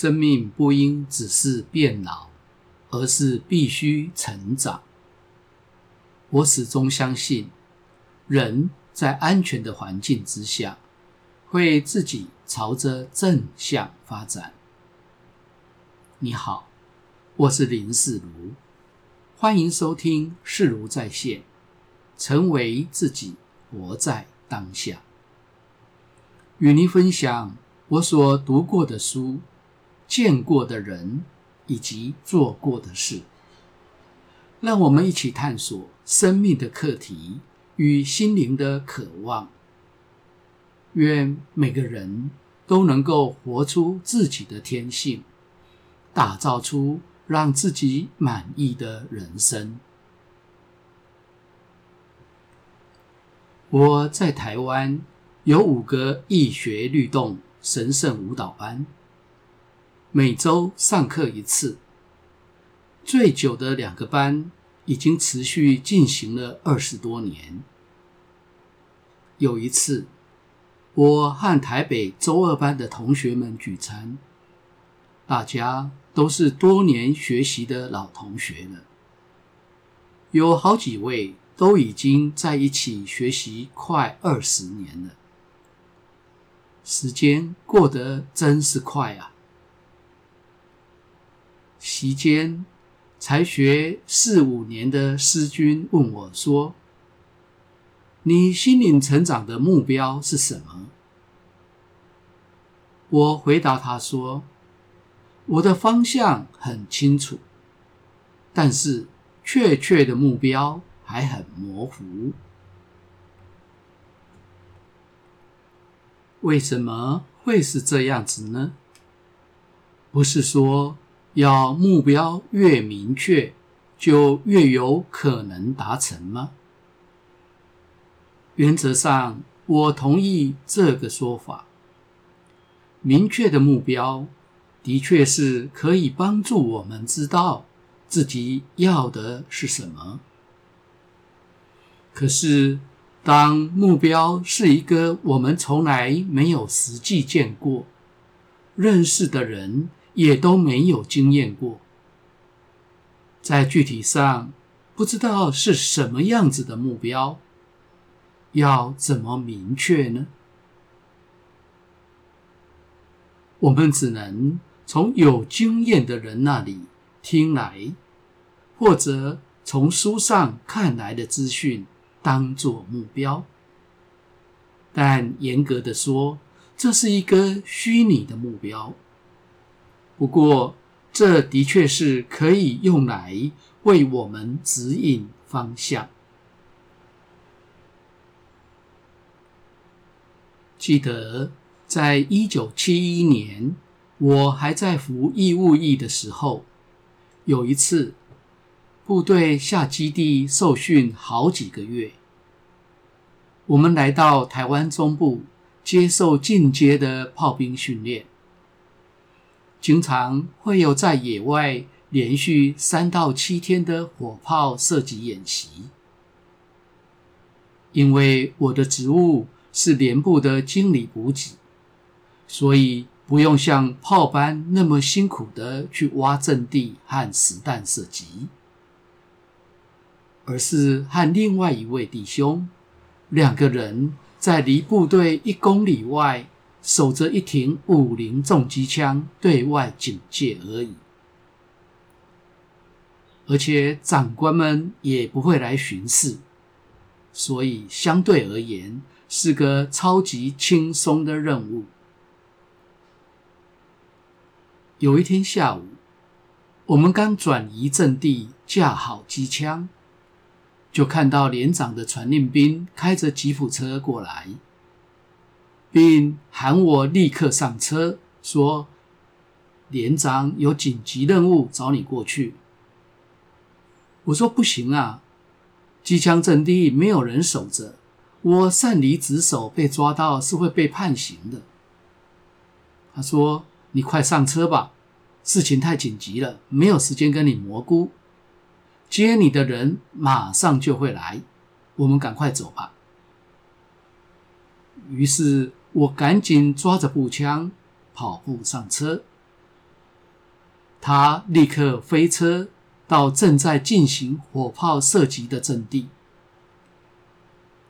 生命不应只是变老，而是必须成长。我始终相信，人在安全的环境之下，会自己朝着正向发展。你好，我是林世如，欢迎收听世如在线，成为自己，活在当下。与您分享我所读过的书、见过的人以及做过的事，让我们一起探索生命的课题与心灵的渴望。愿每个人都能够活出自己的天性，打造出让自己满意的人生。我在台湾。有五个易学律动神圣舞蹈班，每周上课一次。最久的两个班已经持续进行了二十多年。有一次，我和台北周二班的同学们聚餐，大家都是多年学习的老同学了，有好几位都已经在一起学习快二十年了。时间过得真是快啊！席间，才学四五年的师君问我说：“你心灵成长的目标是什么？”我回答他说：“我的方向很清楚，但是确切的目标还很模糊。”为什么会是这样子呢？不是说要目标越明确，就越有可能达成吗？原则上，我同意这个说法。明确的目标的确是可以帮助我们知道自己要的是什么。可是，当目标是一个我们从来没有实际见过、认识的人也都没有经验过，在具体上不知道是什么样子的目标，要怎么明确呢？我们只能从有经验的人那里听来，或者从书上看来的资讯。当做目标，但严格的说，这是一个虚拟的目标。不过，这的确是可以用来为我们指引方向。记得在一九七一年，我还在服义务役的时候，有一次。部队下基地受训好几个月，我们来到台湾中部接受进阶的炮兵训练，经常会有在野外连续三到七天的火炮射击演习。因为我的职务是连部的经理补给，所以不用像炮班那么辛苦的去挖阵地和实弹射击。而是和另外一位弟兄，两个人在离部队一公里外守着一挺五零重机枪，对外警戒而已。而且长官们也不会来巡视，所以相对而言是个超级轻松的任务。有一天下午，我们刚转移阵地，架好机枪。就看到连长的传令兵开着吉普车过来，并喊我立刻上车，说：“连长有紧急任务找你过去。”我说：“不行啊，机枪阵地没有人守着，我擅离职守被抓到是会被判刑的。”他说：“你快上车吧，事情太紧急了，没有时间跟你蘑菇。”接你的人马上就会来，我们赶快走吧。于是我赶紧抓着步枪，跑步上车，他立刻飞车到正在进行火炮射击的阵地，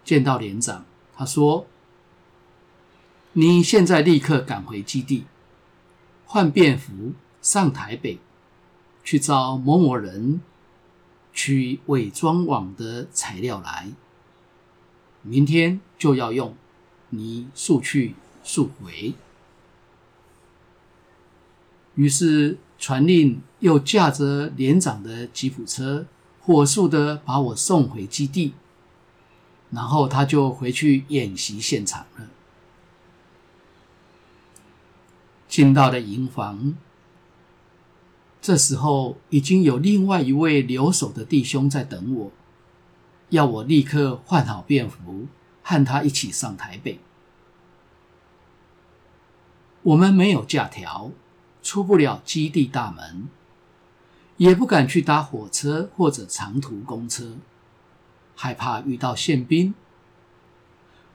见到连长，他说：“你现在立刻赶回基地，换便服上台北，去找某某人取伪装网的材料来，明天就要用，你速去速回。”于是传令又驾着连长的吉普车，火速的把我送回基地，然后他就回去演习现场了。进到了营房，这时候已经有另外一位留守的弟兄在等我，要我立刻换好便服，和他一起上台北。我们没有假条。出不了基地大门，也不敢去搭火车或者长途公车，害怕遇到宪兵。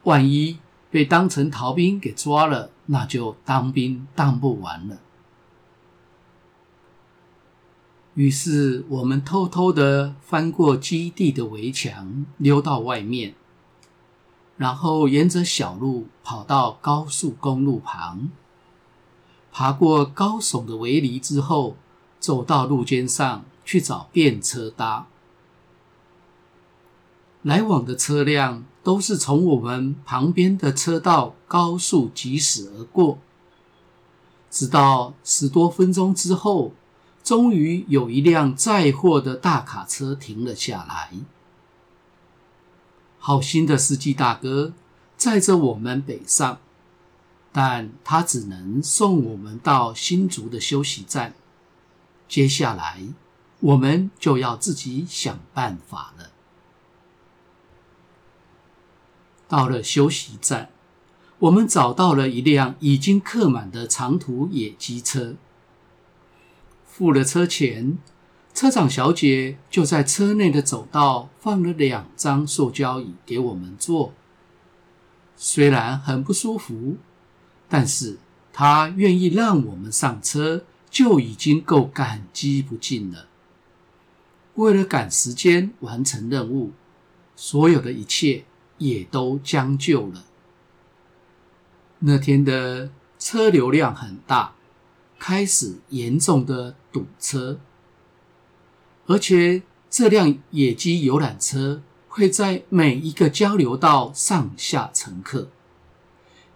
万一被当成逃兵给抓了，那就当兵当不完了。于是我们偷偷的翻过基地的围墙，溜到外面，然后沿着小路跑到高速公路旁。爬过高耸的围篱之后，走到路肩上去找便车搭。来往的车辆都是从我们旁边的车道高速疾驶而过，直到十多分钟之后，终于有一辆载货的大卡车停了下来。好心的司机大哥载着我们北上。但他只能送我们到新竹的休息站，接下来我们就要自己想办法了。到了休息站，我们找到了一辆已经客满的长途野鸡车，付了车钱，车长小姐就在车内的走道放了两张塑胶椅给我们坐，虽然很不舒服。但是她愿意让我们上车，就已经够感激不尽了。为了赶时间完成任务，所有的一切也都将就了。那天的车流量很大，开始严重的堵车，而且这辆野鸡游览车会在每一个交流道上下乘客。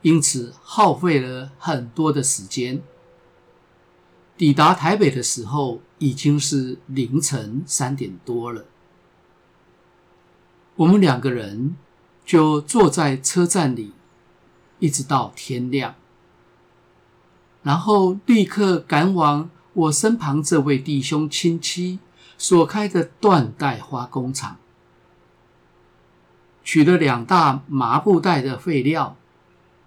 因此耗费了很多的时间。抵达台北的时候已经是凌晨三点多了。我们两个人就坐在车站里，一直到天亮，然后立刻赶往我身旁这位弟兄亲戚所开的缎带花工厂，取了两大麻布袋的废料。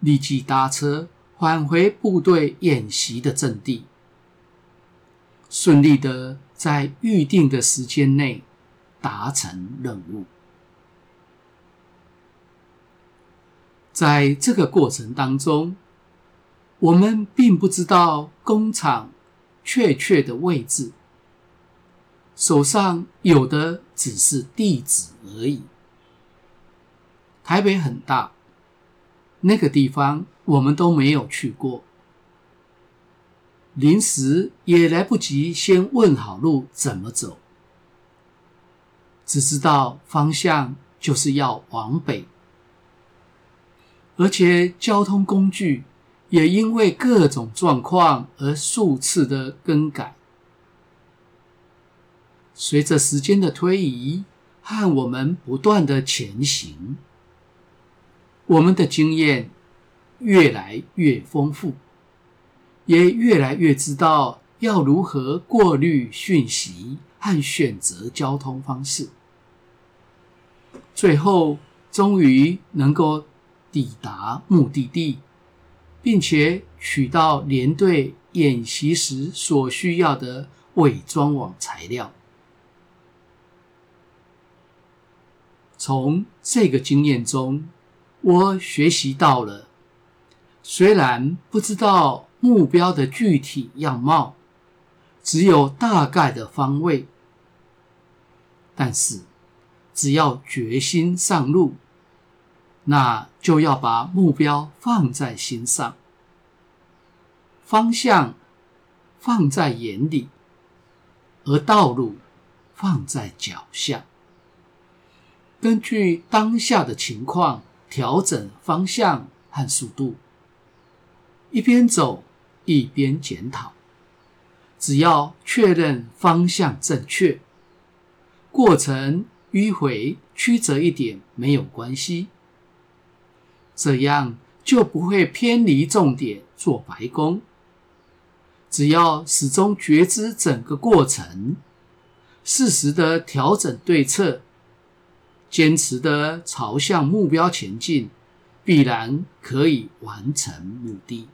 立即搭车返回部队演习的阵地，顺利的在预定的时间内达成任务。在这个过程当中，我们并不知道工厂确切的位置，手上有的只是地址而已。台北很大。那个地方我们都没有去过，临时也来不及先问好路怎么走，只知道方向就是要往北，而且交通工具也因为各种状况而数次的更改。随着时间的推移和我们不断的前行。我们的经验越来越丰富，也越来越知道要如何过滤讯息和选择交通方式。最后，终于能够抵达目的地，并且取到连队演习时所需要的伪装网材料。从这个经验中，我学习到了，虽然不知道目标的具体样貌，只有大概的方位，但是只要决心上路，那就要把目标放在心上，方向放在眼里，而道路放在脚下。根据当下的情况调整方向和速度，一边走一边检讨。只要确认方向正确，过程迂回曲折一点没有关系，这样就不会偏离重点做白工。只要始终觉知整个过程，适时的调整对策，坚持的朝向目标前进，必然可以完成目的。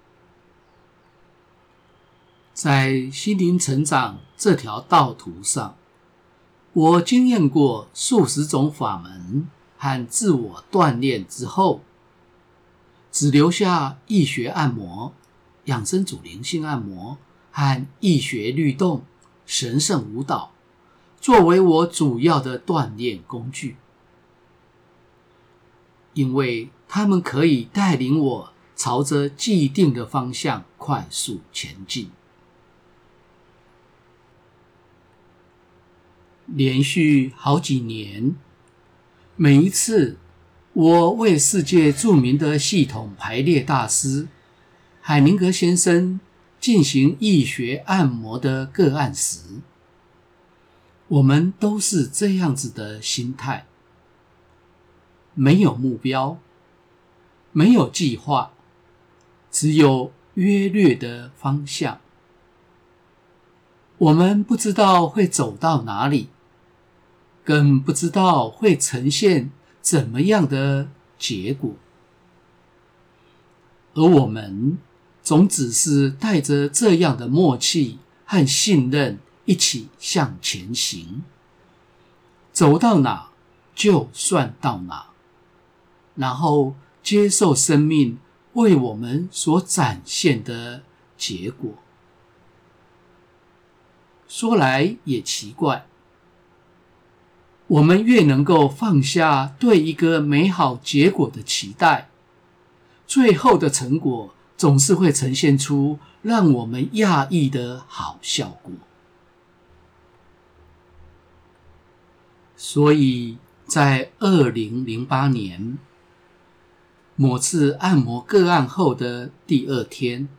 在心灵成长这条道途上，我经验过数十种法门和自我锻炼之后，只留下易学按摩、养生组灵性按摩和易学律动、神圣舞蹈，作为我主要的锻炼工具，因为他们可以带领我朝着既定的方向快速前进。连续好几年，每一次我为世界著名的系统排列大师海宁格先生进行易学按摩的个案时，我们都是这样子的心态：没有目标，没有计划，只有约略的方向。我们不知道会走到哪里。更不知道会呈现怎么样的结果，而我们总只是带着这样的默契和信任一起向前行，走到哪就算到哪，然后接受生命为我们所展现的结果。说来也奇怪。我们越能够放下对一个美好结果的期待，最后的成果总是会呈现出让我们讶异的好效果。所以在二零零八年某次按摩个案后的第二天，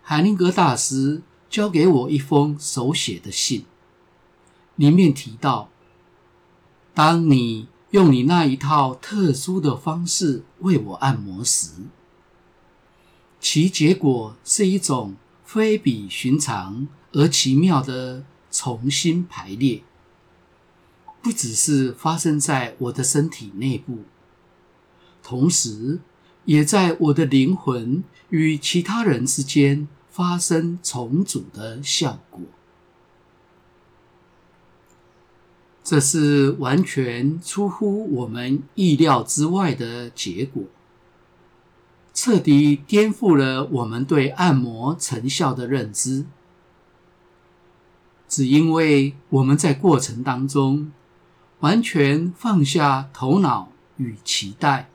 海宁格大师交给我一封手写的信，里面提到。当你用你那一套特殊的方式为我按摩时，其结果是一种非比寻常而奇妙的重新排列，不只是发生在我的身体内部，同时也在我的灵魂与其他人之间发生重组的效果。这是完全出乎我们意料之外的结果，彻底颠覆了我们对按摩成效的认知。只因为我们在过程当中完全放下头脑与期待，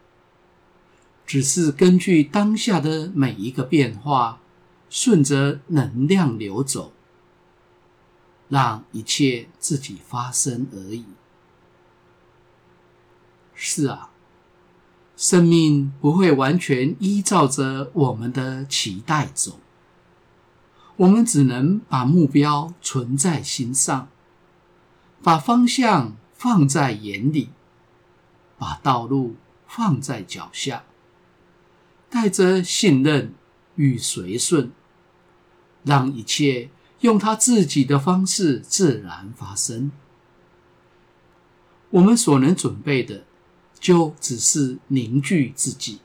只是根据当下的每一个变化，顺着能量流走。让一切自己发生而已。是啊，生命不会完全依照着我们的期待走，我们只能把目标存在心上，把方向放在眼里，把道路放在脚下，带着信任与随顺，让一切。用他自己的方式自然发生。我们所能准备的，就只是凝聚自己，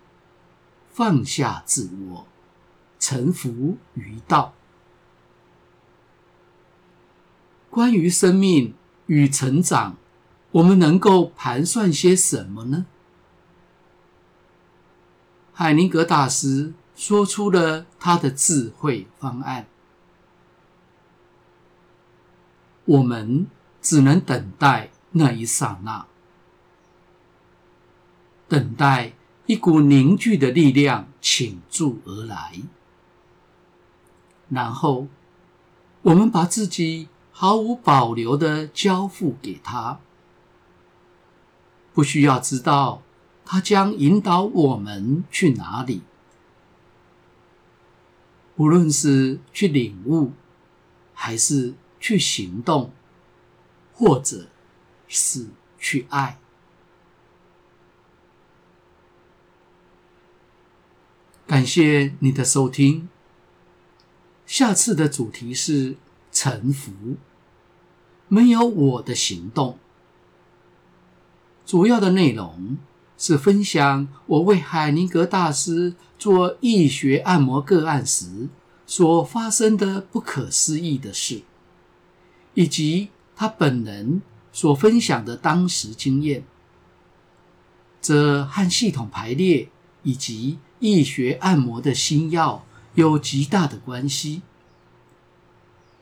放下自我，臣服于道。关于生命与成长，我们能够盘算些什么呢？海宁格大师说出了他的智慧方案。我们只能等待那一刹那，等待一股凝聚的力量倾注而来，然后我们把自己毫无保留地交付给他，不需要知道他将引导我们去哪里，无论是去领悟，还是去行动，或者是去爱。感谢你的收听。下次的主题是臣服，没有我的行动。主要的内容是分享我为海宁格大师做易学按摩个案时所发生的不可思议的事，以及他本人所分享的当时经验。这和系统排列以及易学按摩的新药有极大的关系。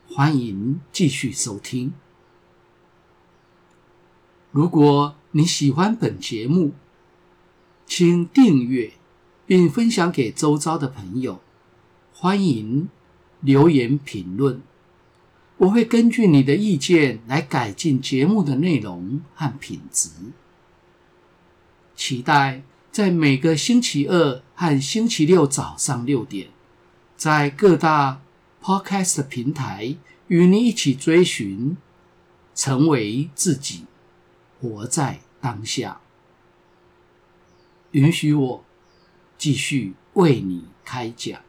欢迎继续收听。如果你喜欢本节目，请订阅并分享给周遭的朋友。欢迎留言评论，我会根据你的意见来改进节目的内容和品质。期待在每个星期二和星期六早上六点，在各大 Podcast 平台与你一起追寻，成为自己，活在当下。允许我继续为你开讲。